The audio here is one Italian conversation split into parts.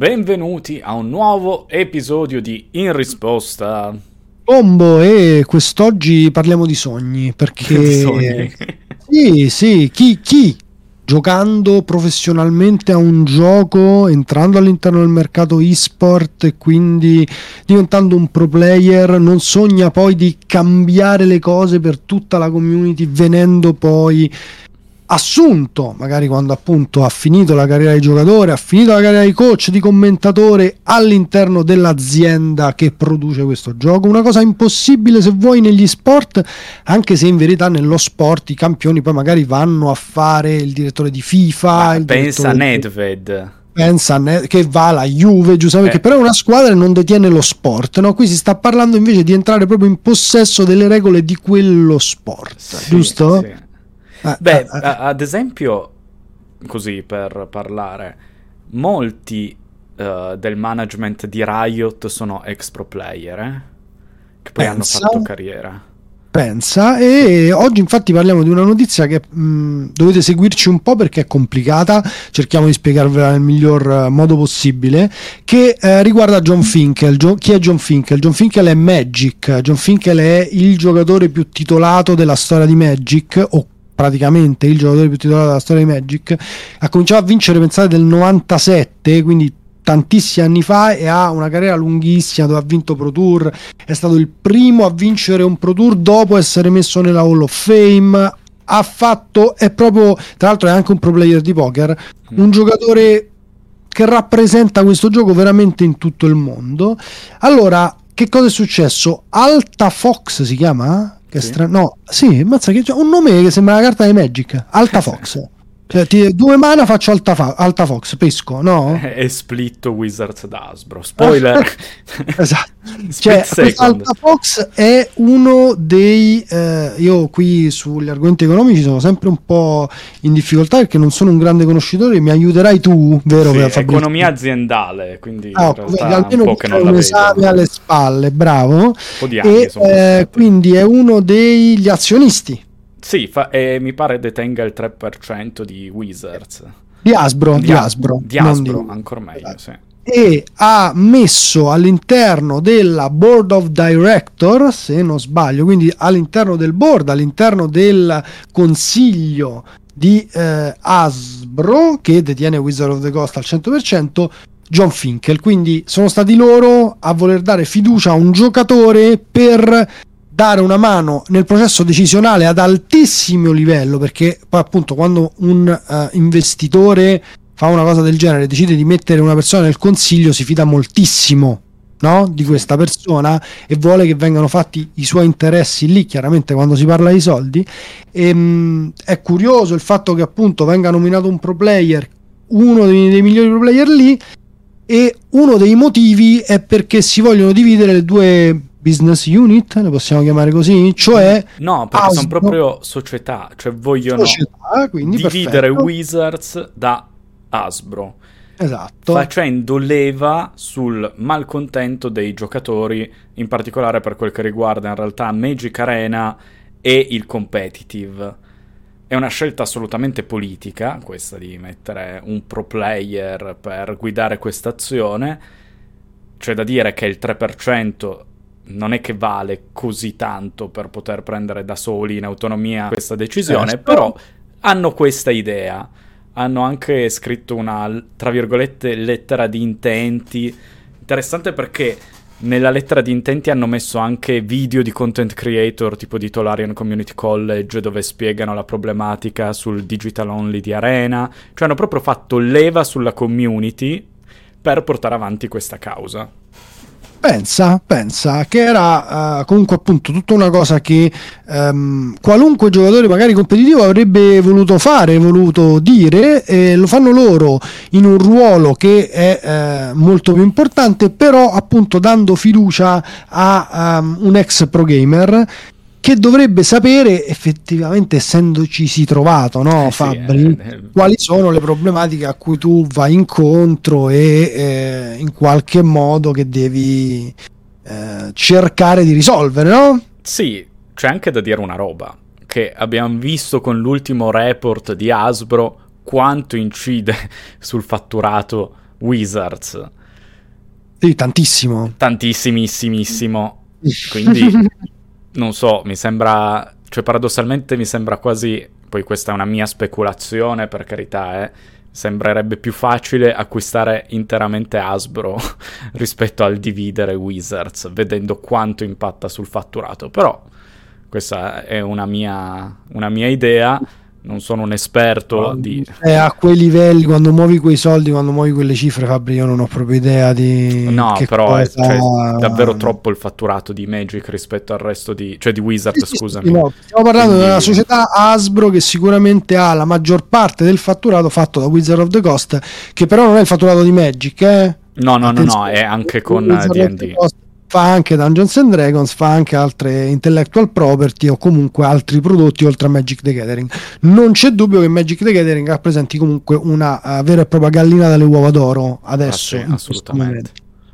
benvenuti a un nuovo episodio di In Risposta. Bombo e quest'oggi parliamo di sogni perché... Di sogni. Sì, sì, chi, chi giocando professionalmente a un gioco, entrando all'interno del mercato e-sport e quindi diventando un pro player, non sogna poi di cambiare le cose per tutta la community, venendo poi assunto, magari quando appunto ha finito la carriera di giocatore, ha finito la carriera di coach, di commentatore all'interno dell'azienda che produce questo gioco. Una cosa impossibile se vuoi negli sport, anche se in verità nello sport i campioni poi magari vanno a fare il direttore di FIFA. Ma pensa a Nedved. Pensa a ne- che va alla Juve, giustamente, eh. che però è una squadra che non detiene lo sport. No? Qui si sta parlando invece di entrare proprio in possesso delle regole di quello sport, sì, giusto? Sì. Ah, Beh, ah, ah. ad esempio, così per parlare, molti uh, del management di Riot sono ex pro player, eh? che poi Pensa. hanno fatto carriera. Pensa, e oggi infatti parliamo di una notizia che mh, dovete seguirci un po' perché è complicata, cerchiamo di spiegarvela nel miglior uh, modo possibile, che uh, riguarda John Finkel. Jo- chi è John Finkel? John Finkel è Magic, John Finkel è il giocatore più titolato della storia di Magic, o praticamente il giocatore più titolato della storia di Magic, ha cominciato a vincere, pensate, del 97, quindi tantissimi anni fa e ha una carriera lunghissima dove ha vinto Pro Tour, è stato il primo a vincere un Pro Tour dopo essere messo nella Hall of Fame, ha fatto, è proprio, tra l'altro è anche un pro player di poker, un giocatore che rappresenta questo gioco veramente in tutto il mondo. Allora, che cosa è successo? Alta Fox si chiama? Che sì. strano. No, sì, mazza che c'è un nome che sembra una carta di Magic. Alta Fox. Cioè, ti, due mana faccio alta, fa- alta Fox, pesco, no? E splitto Wizards d'Asbro. Spoiler. esatto. cioè, Alta Fox è uno dei... Eh, io qui sugli argomenti economici sono sempre un po' in difficoltà perché non sono un grande conoscitore, mi aiuterai tu, vero? Sì, economia aziendale, quindi ah, almeno un, po un esame alle spalle, bravo. Un po' di anni e, eh, quindi è uno degli azionisti sì, fa, eh, mi pare detenga il 3% di Wizards. Di Asbro, di, di Asbro. Di Asbro, di... ancora meglio, sì. E ha messo all'interno della Board of Director, se non sbaglio, quindi all'interno del board, all'interno del consiglio di eh, Asbro, che detiene Wizard of the Coast al 100%, John Finkel. Quindi sono stati loro a voler dare fiducia a un giocatore per dare una mano nel processo decisionale ad altissimo livello, perché poi appunto quando un uh, investitore fa una cosa del genere, decide di mettere una persona nel consiglio, si fida moltissimo no? di questa persona e vuole che vengano fatti i suoi interessi lì, chiaramente quando si parla di soldi. E, ehm, mh, è curioso il fatto che appunto venga nominato un pro player, uno dei, dei migliori pro player lì, e uno dei motivi è perché si vogliono dividere le due business unit, le possiamo chiamare così? Cioè No, perché Asbro, sono proprio società, cioè vogliono società, dividere perfetto. Wizards da Asbro. Esatto. Facendo leva sul malcontento dei giocatori, in particolare per quel che riguarda in realtà Magic Arena e il competitive. È una scelta assolutamente politica, questa di mettere un pro player per guidare questa azione. C'è da dire che il 3% non è che vale così tanto per poter prendere da soli in autonomia questa decisione, certo. però hanno questa idea. Hanno anche scritto una, tra virgolette, lettera di intenti. Interessante perché nella lettera di intenti hanno messo anche video di content creator tipo di Tolarian Community College dove spiegano la problematica sul digital only di Arena. Cioè hanno proprio fatto leva sulla community per portare avanti questa causa. Pensa, pensa che era uh, comunque appunto tutta una cosa che um, qualunque giocatore magari competitivo avrebbe voluto fare, voluto dire, e lo fanno loro in un ruolo che è uh, molto più importante, però appunto dando fiducia a um, un ex pro gamer che dovrebbe sapere effettivamente essendoci si trovato, no, eh Fabri, sì, eh, quali sono le problematiche a cui tu vai incontro e eh, in qualche modo che devi eh, cercare di risolvere, no? Sì, c'è anche da dire una roba, che abbiamo visto con l'ultimo report di Asbro quanto incide sul fatturato Wizards. Sì, tantissimo. Tantissimissimissimo. Quindi, non so, mi sembra... Cioè, paradossalmente mi sembra quasi... Poi questa è una mia speculazione, per carità, eh sembrerebbe più facile acquistare interamente Hasbro rispetto al dividere Wizards, vedendo quanto impatta sul fatturato. Però questa è una mia, una mia idea non sono un esperto di... Eh, a quei livelli, quando muovi quei soldi, quando muovi quelle cifre, Fabri, io non ho proprio idea di... No, però cosa... è cioè, davvero troppo il fatturato di Magic rispetto al resto di... cioè di Wizard, sì, scusami. Sì, no, stiamo parlando Quindi... di una società Hasbro che sicuramente ha la maggior parte del fatturato fatto da Wizard of the Coast, che però non è il fatturato di Magic, eh? No, no, no, no, è anche con D&D fa anche Dungeons and Dragons, fa anche altre intellectual property o comunque altri prodotti oltre a Magic the Gathering. Non c'è dubbio che Magic the Gathering rappresenti comunque una uh, vera e propria gallina dalle uova d'oro adesso. Ah, sì, assolutamente.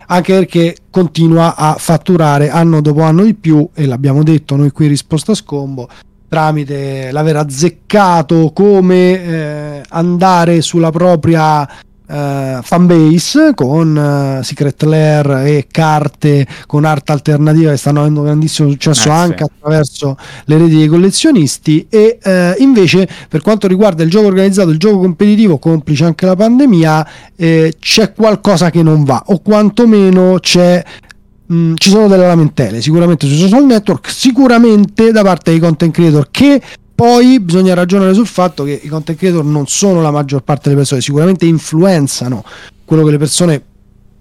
Anche perché continua a fatturare anno dopo anno di più, e l'abbiamo detto noi qui risposta a scombo, tramite l'aver azzeccato come eh, andare sulla propria uh, fanbase con uh, Secret Lair e carte con arte alternativa che stanno avendo grandissimo successo eh, anche attraverso le reti dei collezionisti e uh, invece per quanto riguarda il gioco organizzato il gioco competitivo complice anche la pandemia eh, c'è qualcosa che non va o quantomeno c'è Mm, ci sono delle lamentele sicuramente sui social network, sicuramente da parte dei content creator che poi bisogna ragionare sul fatto che i content creator non sono la maggior parte delle persone, sicuramente influenzano quello che le persone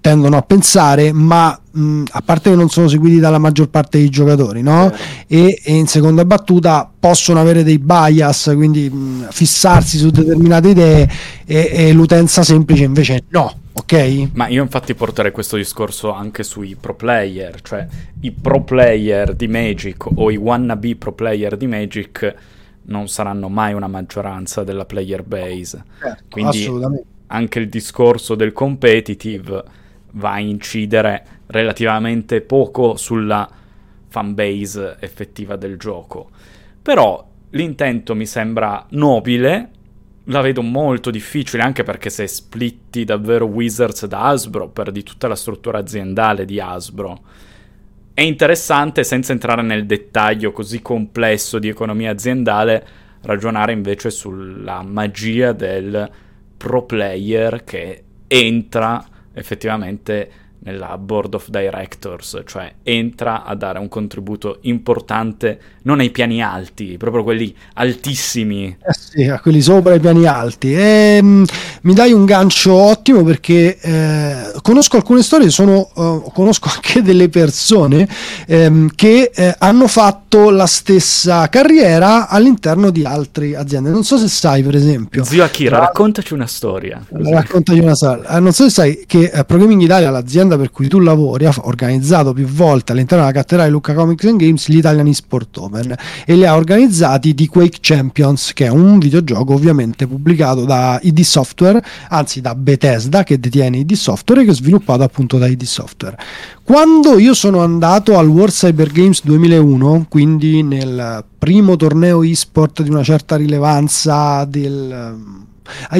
tendono a pensare, ma mh, a parte che non sono seguiti dalla maggior parte dei giocatori, no? E, e, in seconda battuta possono avere dei bias, quindi mh, fissarsi su determinate idee e, e l'utenza semplice invece no. Ok? Ma io infatti porterei questo discorso anche sui pro player, cioè i pro player di Magic o i wannabe pro player di Magic non saranno mai una maggioranza della player base. Certo, Quindi anche il discorso del competitive va a incidere relativamente poco sulla fanbase effettiva del gioco. Però l'intento mi sembra nobile, la vedo molto difficile anche perché se splitti davvero Wizards da Hasbro, perdi tutta la struttura aziendale di Hasbro è interessante, senza entrare nel dettaglio così complesso di economia aziendale, ragionare invece sulla magia del pro player che entra effettivamente nella board of directors, cioè entra a dare un contributo importante non ai piani alti, proprio quelli altissimi. Eh sì, a quelli sopra i piani alti. E, mh, mm, mi dai un gancio ottimo perché eh, conosco alcune storie, sono, uh, conosco anche delle persone ehm, che eh, hanno fatto la stessa carriera all'interno di altre aziende. Non so se sai, per esempio. Zio Akira, raccontaci una storia. Raccontaci una storia. Eh, non so se sai che eh, Programming Italia, l'azienda l'azienda per cui tu lavori ha organizzato più volte all'interno della cattedrale Lucca Comics and Games gli Italian Sport Open e li ha organizzati di Quake Champions, che è un videogioco ovviamente pubblicato da ID Software, anzi da Bethesda che detiene ID Software e che è sviluppato appunto da ID Software. Quando io sono andato al World Cyber Games 2001, quindi nel primo torneo e-sport di una certa rilevanza del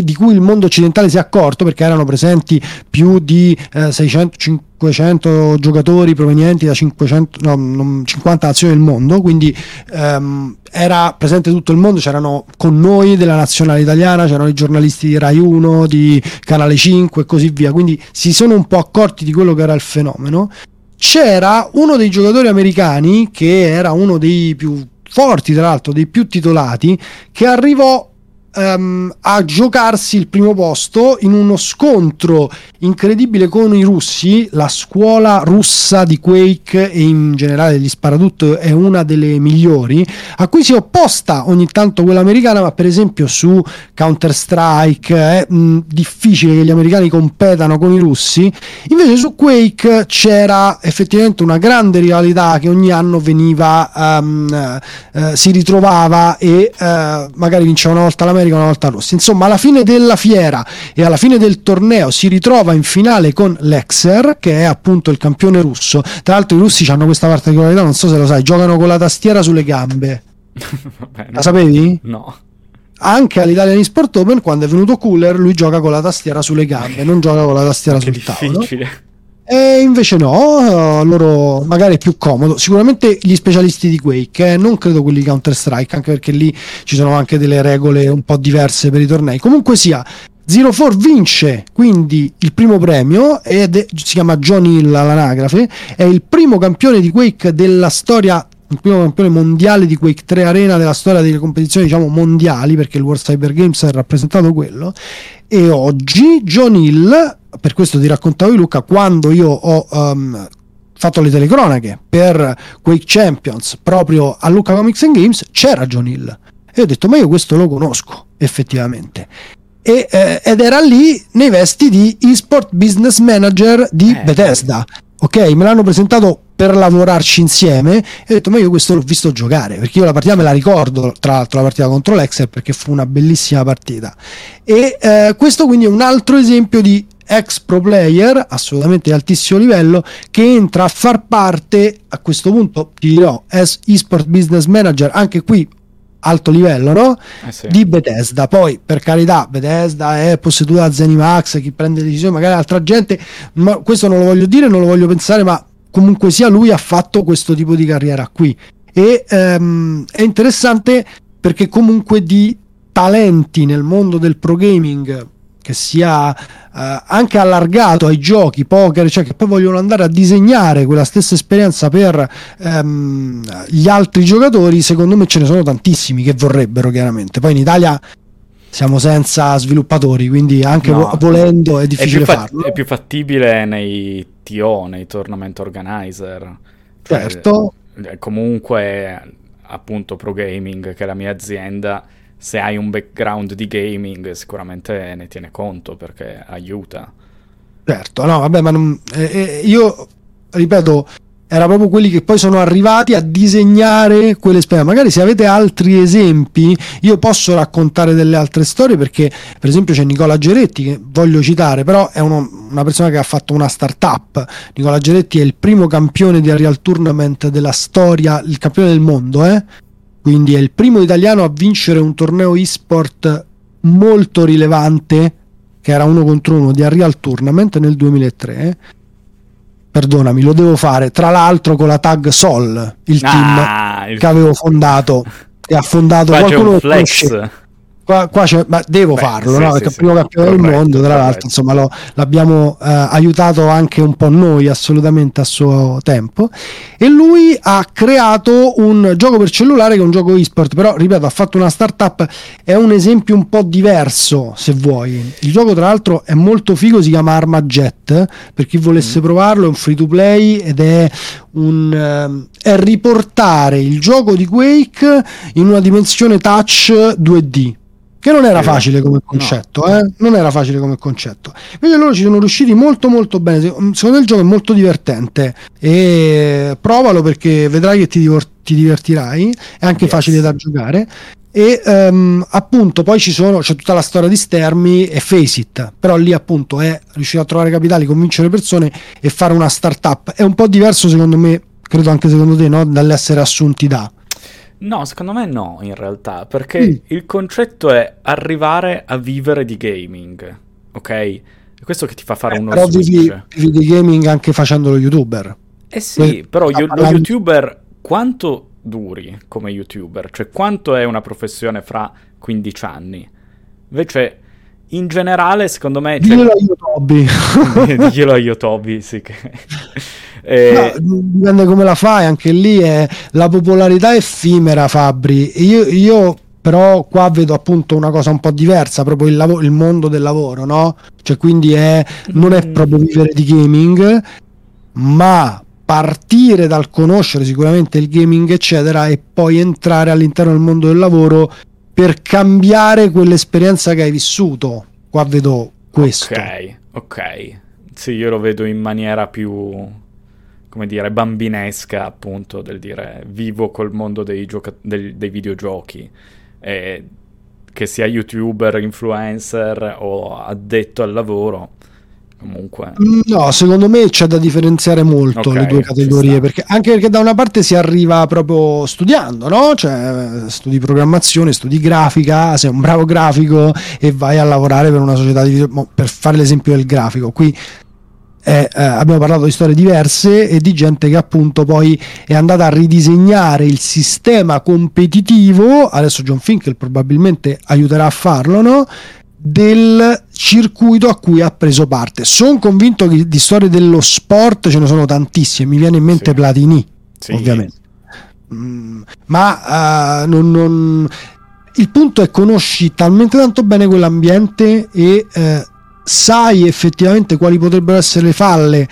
di cui il mondo occidentale si è accorto perché erano presenti più di eh, 600 500 giocatori provenienti da 500, no, 50 nazioni del mondo, quindi ehm, era presente tutto il mondo, c'erano con noi della nazionale italiana, c'erano i giornalisti di Rai 1, di Canale 5 e così via, quindi si sono un po' accorti di quello che era il fenomeno. C'era uno dei giocatori americani, che era uno dei più forti, tra l'altro, dei più titolati, che arrivò um, a giocarsi il primo posto in uno scontro incredibile con i russi. La scuola russa di Quake e in generale degli sparatutto è una delle migliori, a cui si è opposta ogni tanto quella americana, ma per esempio su Counter Strike è mh, difficile che gli americani competano con i russi. Invece su Quake c'era effettivamente una grande rivalità che ogni anno veniva, um, uh, si ritrovava e uh, magari vinceva una volta l'America America, una volta Russia. Insomma, alla fine della fiera e alla fine del torneo si ritrova in finale con l'Exer, che è appunto il campione russo. Tra l'altro, i russi hanno questa particolarità, non so se lo sai, giocano con la tastiera sulle gambe. Vabbè, la sapevi? No. anche all'Italian Sport Open quando è venuto Cooler lui gioca con la tastiera sulle gambe non gioca con la tastiera Che sul tavolo difficile. E invece no, loro magari è più comodo. Sicuramente gli specialisti di Quake, eh, non credo quelli di Counter Strike, anche perché lì ci sono anche delle regole un po' diverse per i tornei. Comunque sia, Zero Four vince quindi il primo premio ed è- si chiama John Hill all'anagrafe, è il primo campione di Quake della storia il primo campione mondiale di Quake 3 Arena della storia delle competizioni diciamo mondiali perché il World Cyber Games ha rappresentato quello e oggi John Hill per questo ti raccontavo di Luca quando io ho um, fatto le telecronache per Quake Champions proprio a Luca Comics and Games c'era John Hill. E ho detto ma io questo lo conosco effettivamente. E, eh, ed era lì nei vesti di eSport Business Manager di Eh, Bethesda. Ok me l'hanno presentato per lavorarci insieme e ho detto ma io questo l'ho visto giocare perché io la partita me la ricordo tra l'altro la partita contro l'Exer perché fu una bellissima partita. E eh, questo quindi è un altro esempio di ex pro player assolutamente di altissimo livello che entra a far parte a questo punto ti dirò as esport business manager anche qui alto livello no? Eh sì. di Bethesda poi per carità Bethesda è posseduta da Zenimax chi prende decisioni magari altra gente ma questo non lo voglio dire non lo voglio pensare ma comunque sia lui ha fatto questo tipo di carriera qui e ehm, è interessante perché comunque di talenti nel mondo del pro gaming che sia eh, anche allargato ai giochi poker, cioè che poi vogliono andare a disegnare quella stessa esperienza per ehm, gli altri giocatori, secondo me ce ne sono tantissimi che vorrebbero chiaramente. Poi in Italia siamo senza sviluppatori, quindi anche No. vo- volendo è È difficile più, fa- farlo. è più fattibile nei TO, nei tournament organizer. Cioè, Certo. eh, comunque, appunto, Pro Gaming, che è la mia azienda, se hai un background di gaming, sicuramente ne tiene conto perché aiuta. Certo, no, vabbè, ma non- eh, io ripeto, era proprio quelli che poi sono arrivati a disegnare quelle esperienze. Magari se avete altri esempi, io posso raccontare delle altre storie perché, per esempio, c'è Nicola Geretti che voglio citare, però è uno- una persona che ha fatto una startup. Nicola Geretti è il primo campione di Unreal Tournament della storia, il campione del mondo, eh? Quindi è il primo italiano a vincere un torneo e-sport molto rilevante che era uno contro uno di Unreal Tournament nel 2003. eh. Perdonami, lo devo fare. Tra l'altro con la tag Sol, il team Ah, il- che avevo fondato, che ha fondato c'è qualcuno un conosce. Qua, qua c'è, ma devo Beh, farlo, sì, no? sì, perché è il sì. primo campione del Corretto, mondo, tra l'altro, insomma, lo- l'abbiamo eh, aiutato anche un po' noi assolutamente a suo tempo. E lui ha creato un gioco per cellulare che è un gioco e-sport, però ripeto, ha fatto una startup, è un esempio un po' diverso, se vuoi. Il gioco, tra l'altro, è molto figo, si chiama Armajet, per chi volesse provarlo, è un free to play ed è un ehm, è riportare il gioco di Quake in una dimensione touch 2D che non era facile come concetto, eh? non era facile come concetto. Invece loro ci sono riusciti molto molto bene. Se- Secondo me il gioco è molto divertente e provalo perché vedrai che ti, divor- ti divertirai, è anche Yes. facile da giocare. E ehm, appunto poi ci sono, c'è tutta la storia di Stermi e Faceit, però lì appunto è riuscire a trovare capitali, convincere persone e fare una startup. È un po' diverso secondo me, credo anche secondo te, no? dall'essere assunti da. No, secondo me no, in realtà, perché Mm. il concetto è arrivare a vivere di gaming, ok? È questo che ti fa fare uno Però vivi, switch. vivi di gaming anche facendo lo youtuber. Eh sì, Eh, però io- lo youtuber quanto duri come youtuber? Cioè quanto è una professione fra 15 anni? Invece in generale secondo me... cioè- Diglielo io Toby. Diglielo a io Toby, sì che... Eh, No, dipende come la fai, anche lì è la popolarità effimera, Fabri. Io, io però qua vedo appunto una cosa un po' diversa, proprio il, lavo- il mondo del lavoro, no? Cioè quindi è, non è Mm. proprio vivere di gaming, ma partire dal conoscere sicuramente il gaming, eccetera, e poi entrare all'interno del mondo del lavoro per cambiare quell'esperienza che hai vissuto. Qua vedo questo. Ok, ok. Sì, io lo vedo in maniera più, come dire, bambinesca, appunto, del dire vivo col mondo dei, gioca- del- dei videogiochi. E che sia youtuber, influencer o addetto al lavoro, comunque. No, secondo me c'è da differenziare molto okay, le due categorie, perché, anche perché da una parte si arriva proprio studiando, no? Cioè, studi programmazione, studi grafica, sei un bravo grafico e vai a lavorare per una società di video, per fare l'esempio del grafico. Qui eh, eh, abbiamo parlato di storie diverse e di gente che appunto poi è andata a ridisegnare il sistema competitivo, adesso John Finkel probabilmente aiuterà a farlo, no? del circuito a cui ha preso parte. Sono convinto che di storie dello sport ce ne sono tantissime, mi viene in mente sì. Platini, sì. ovviamente. Mm, ma uh, non, non... il punto è conosci talmente tanto bene quell'ambiente e uh, sai effettivamente quali potrebbero essere le falle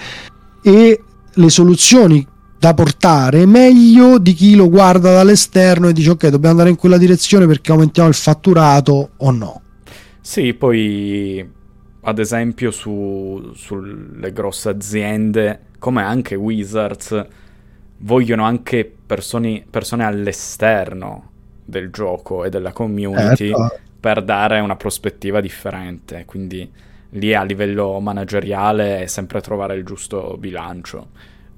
e le soluzioni da portare meglio di chi lo guarda dall'esterno e dice ok dobbiamo andare in quella direzione perché aumentiamo il fatturato o no sì, poi ad esempio su, sulle grosse aziende, come anche Wizards, vogliono anche persone, persone all'esterno del gioco e della community certo. per dare una prospettiva differente. Quindi lì a livello manageriale è sempre trovare il giusto bilancio.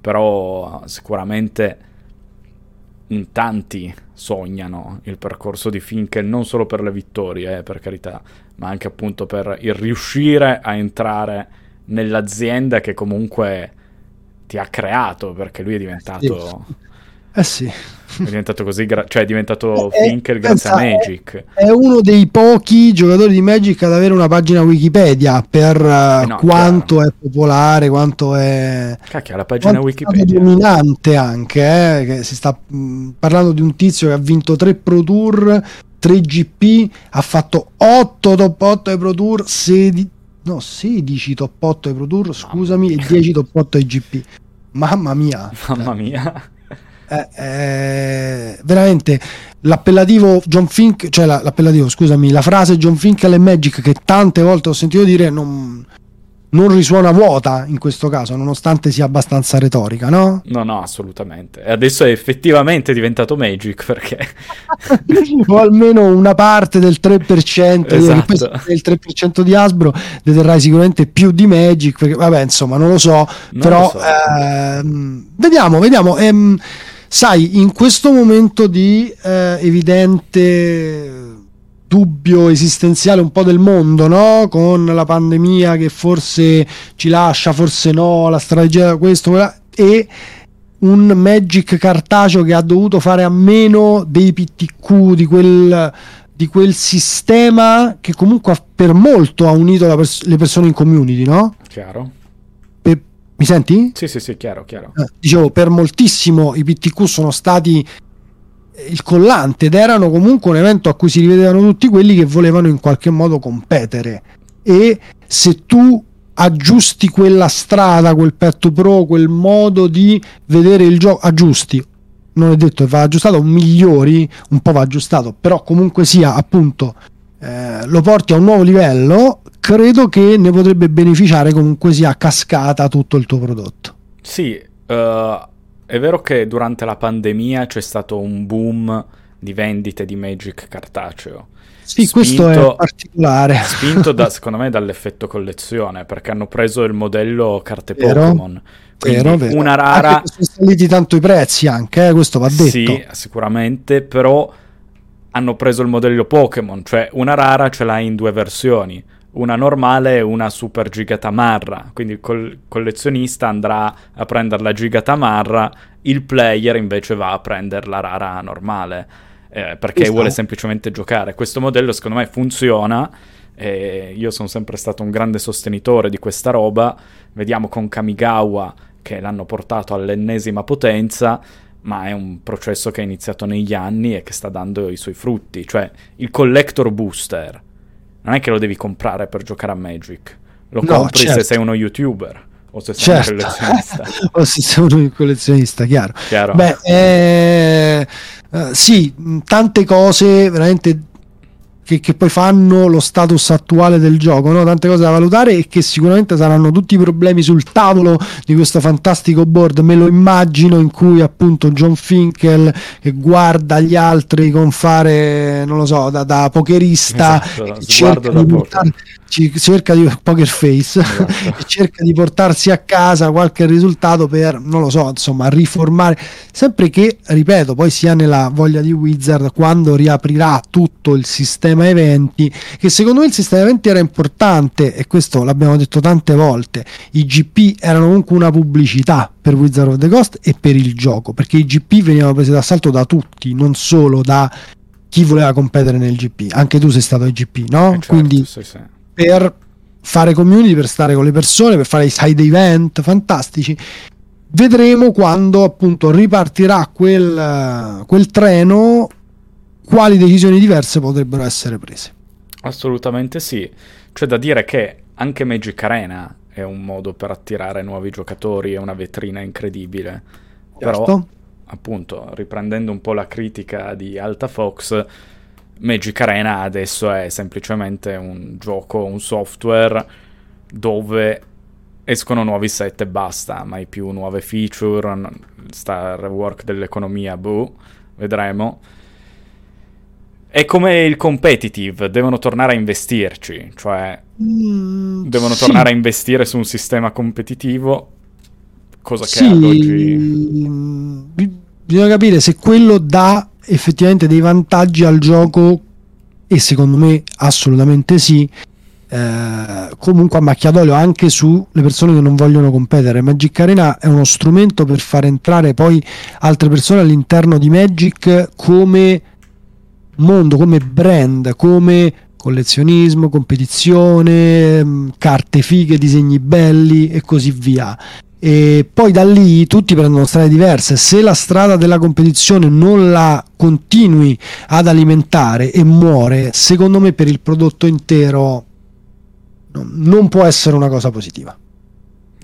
Però sicuramente in tanti sognano il percorso di Finkel non solo per le vittorie, eh, per carità, ma anche appunto per il riuscire a entrare nell'azienda che comunque ti ha creato, perché lui è diventato... Eh sì. È diventato così, gra- cioè è diventato è, Finkel grazie a Magic. È uno dei pochi giocatori di Magic ad avere una pagina Wikipedia per eh no, quanto chiaro. è popolare, quanto è... Cacchio, la pagina Wikipedia. È dominante anche, eh, che si sta mh, mm, parlando di un tizio che ha vinto 3 Pro Tour, 3 GP, ha fatto 8 top 8 ai Pro Tour, 16, no, 16 top 8 ai Pro Tour, scusami, e 10 top 8 ai GP. Mamma mia. Mamma mia. Eh, eh, veramente l'appellativo John Fink, cioè la, l'appellativo, scusami, la frase John Finkel e Magic che tante volte ho sentito dire non, non risuona vuota in questo caso, nonostante sia abbastanza retorica, no? No, no, assolutamente. E adesso è effettivamente diventato Magic perché... o almeno una parte del 3%, esatto. del 3% di Asbro deterrai sicuramente più di Magic, perché vabbè, insomma, non lo so, non però lo so. Ehm, vediamo, vediamo. Ehm, sai, in questo momento di eh, evidente dubbio esistenziale un po' del mondo, no? Con la pandemia che forse ci lascia, forse no, la strategia questo quella, e un Magic cartaceo che ha dovuto fare a meno dei PTQ, di quel, di quel sistema che comunque per molto ha unito pers- le persone in community, no? Chiaro. Mi senti? Sì, sì, sì, chiaro, chiaro. Eh, dicevo, per moltissimo i PTQ sono stati il collante ed erano comunque un evento a cui si rivedevano tutti quelli che volevano in qualche modo competere e se tu aggiusti quella strada, quel petto pro, quel modo di vedere il gioco, aggiusti, non è detto che va aggiustato, migliori, un po' va aggiustato, però comunque sia appunto eh, lo porti a un nuovo livello, credo che ne potrebbe beneficiare comunque sia a cascata tutto il tuo prodotto. Sì, uh è vero che durante la pandemia c'è stato un boom di vendite di Magic cartaceo. Sì, spinto, questo è particolare. Spinto da, secondo me dall'effetto collezione, perché hanno preso il modello carte vero, Pokémon. Vero, vero. Una rara... sono saliti tanto i prezzi anche, eh, questo va detto. Sì, sicuramente, però hanno preso il modello Pokémon, cioè una rara ce l'hai in due versioni una normale e una super gigatamarra. Quindi il col- collezionista andrà a prendere la gigatamarra, il player invece va a prendere la rara normale. Eh, perché vuole semplicemente giocare. Questo modello secondo me funziona. E io sono sempre stato un grande sostenitore di questa roba. Vediamo con Kamigawa che l'hanno portato all'ennesima potenza ma è un processo che è iniziato negli anni e che sta dando i suoi frutti, cioè il collector booster non è che lo devi comprare per giocare a Magic, lo no, compri certo. se sei uno youtuber o se sei certo. un collezionista. o se sei un collezionista, chiaro. chiaro. Beh, eh, eh, sì, tante cose veramente che, che, poi fanno lo status attuale del gioco, no? tante cose da valutare e che sicuramente saranno tutti i problemi sul tavolo di questo fantastico board, me lo immagino in cui appunto John Finkel che guarda gli altri con fare, non lo so, da, da pokerista, esatto, cerca, di portare, ci cerca di poker face esatto. cerca di portarsi a casa qualche risultato per non lo so insomma riformare sempre che ripeto poi sia nella voglia di Wizard quando riaprirà tutto il sistema eventi che secondo me il sistema eventi era importante e questo l'abbiamo detto tante volte i GP erano comunque una pubblicità per Wizard of the Coast e per il gioco perché i GP venivano presi d'assalto da tutti non solo da chi voleva competere nel GP. Anche tu sei stato ai GP, no? Eh certo, Quindi sì, sì. Per fare community, per stare con le persone, per fare i side event fantastici. Vedremo quando appunto ripartirà quel, quel treno quali decisioni diverse potrebbero essere prese. Assolutamente sì. C'è da dire che anche Magic Arena è un modo per attirare nuovi giocatori, è una vetrina incredibile. Certo. Però appunto, riprendendo un po' la critica di Alta Fox, Magic Arena adesso è semplicemente un gioco, un software dove escono nuovi set e basta, mai più nuove feature, sta rework dell'economia, boh, vedremo. È come il competitive, devono tornare a investirci, cioè mm, devono sì. tornare a investire su un sistema competitivo cosa sì, che ad oggi... Bisogna capire se quello dà effettivamente dei vantaggi al gioco e secondo me assolutamente sì. Eh, comunque a macchia d'olio anche sulle persone che non vogliono competere. Magic Arena è uno strumento per far entrare poi altre persone all'interno di Magic come mondo, come brand, come collezionismo, competizione, mm, carte fighe, disegni belli e così via e poi da lì tutti prendono strade diverse. Se la strada della competizione non la continui ad alimentare e muore, secondo me per il prodotto intero non può essere una cosa positiva.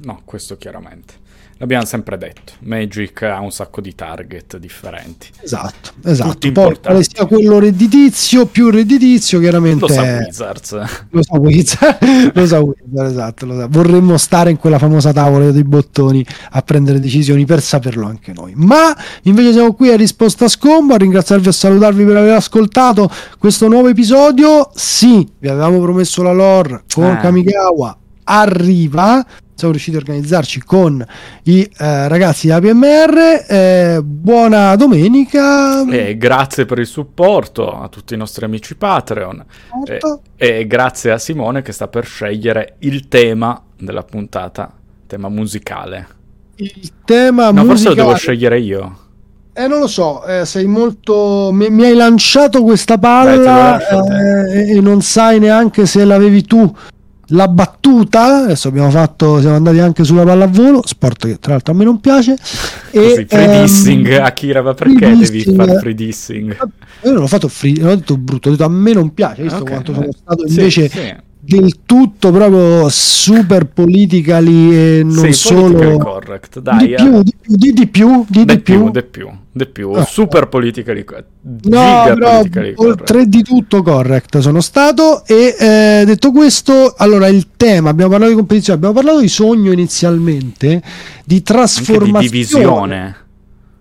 No, questo chiaramente. L'abbiamo sempre detto, Magic ha un sacco di target differenti. Esatto, esatto. Poi quale sia quello redditizio, più redditizio, chiaramente... Lo sa Wizards. Lo sa Wizards, lo sa Wizards, esatto. Lo sa. Vorremmo stare in quella famosa tavola dei bottoni a prendere decisioni per saperlo anche noi. Ma invece siamo qui a risposta scombo, a ringraziarvi e a salutarvi per aver ascoltato questo nuovo episodio. Sì, vi avevamo promesso la lore con eh. Kamigawa, arriva siamo riusciti a organizzarci con i eh, ragazzi di APMR. Eh, buona domenica. E grazie per il supporto a tutti i nostri amici Patreon. Certo. E, e, grazie a Simone che sta per scegliere il tema della puntata, tema musicale. Il tema no, musicale. forse lo devo scegliere io. Eh, non lo so, eh, sei molto. Mi, mi, hai lanciato questa palla Beh, eh, e non sai neanche se l'avevi tu la battuta, adesso abbiamo fatto, siamo andati anche sulla pallavolo, sport che tra l'altro a me non piace. e, free ehm, Akira, ma perché devi fare free dissing? Io non ho fatto free, non ho detto brutto, ho detto a me non piace, visto okay, quanto sono stato invece sì, sì. Del tutto proprio super politically e non sì, solo... correct, dai. Di più, di più, di, di più, di, di più. Di più di più, oh. super politically no, però, tre di tutto correct sono stato e eh, detto questo allora il tema abbiamo parlato di competizione abbiamo parlato di sogno inizialmente di trasformazione anche di divisione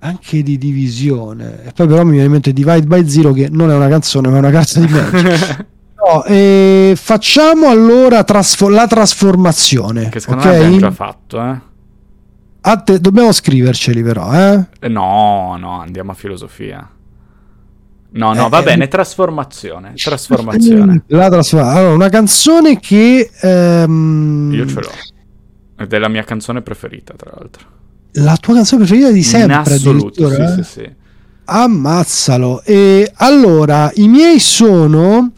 anche di divisione e poi però mi viene in mente Divide by Zero che non è una canzone ma è una carta di Magic No, eh, facciamo allora trasfo- la trasformazione. Che secondo okay? me abbiamo già fatto, eh? Te, dobbiamo scriverceli però, eh? eh? No, no, andiamo a filosofia. No, no, eh, va bene, trasformazione. Trasformazione. La trasformazione. Allora, una canzone che... Um... Io ce l'ho. Ed è la mia canzone preferita, tra l'altro. La tua canzone preferita di sempre? In assoluto, sì, eh? sì, sì. Ammazzalo. E allora, i miei sono...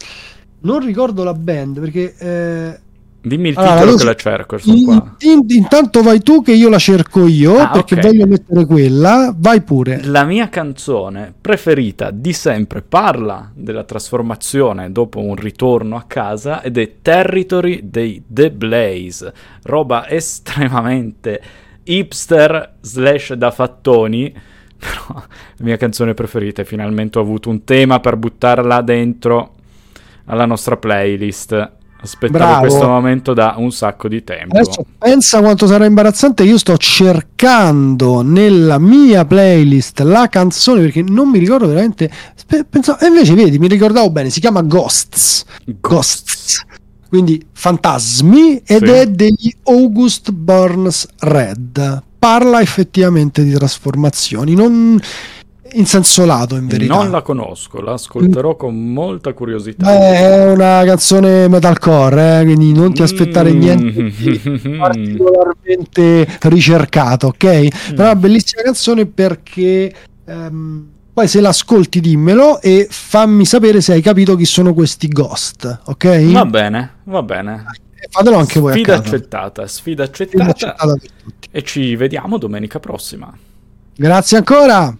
Non ricordo la band perché... Eh Dimmi il titolo allora, che la cerco. In, in, intanto vai tu che io la cerco io ah, perché okay. voglio mettere quella. Vai pure. La mia canzone preferita di sempre parla della trasformazione dopo un ritorno a casa ed è Territory dei The Blaze. Roba estremamente hipster slash da fattoni. Però la mia canzone preferita e finalmente ho avuto un tema per buttarla dentro alla nostra playlist Aspettavo Bravo. questo momento da un sacco di tempo. Adesso pensa quanto sarà imbarazzante. Io sto cercando nella mia playlist la canzone perché non mi ricordo veramente. Pensavo, e invece, vedi, mi ricordavo bene. Si chiama Ghosts. Ghosts. Ghosts. quindi fantasmi, ed Sì. è degli August Burns Red. Parla effettivamente di trasformazioni, non in senso lato in verità. Non la conosco, la ascolterò con molta curiosità. Beh, è una canzone metalcore, eh, quindi non ti aspettare Mm. niente di particolarmente ricercato, ok? Però è una bellissima canzone perché ehm, poi se l'ascolti dimmelo e fammi sapere se hai capito chi sono questi ghost, ok? Va bene, va bene. E Fatelo anche voi Sfida a casa. accettata, sfida Sfida accettata. accettata per tutti. E ci vediamo domenica prossima. Grazie ancora.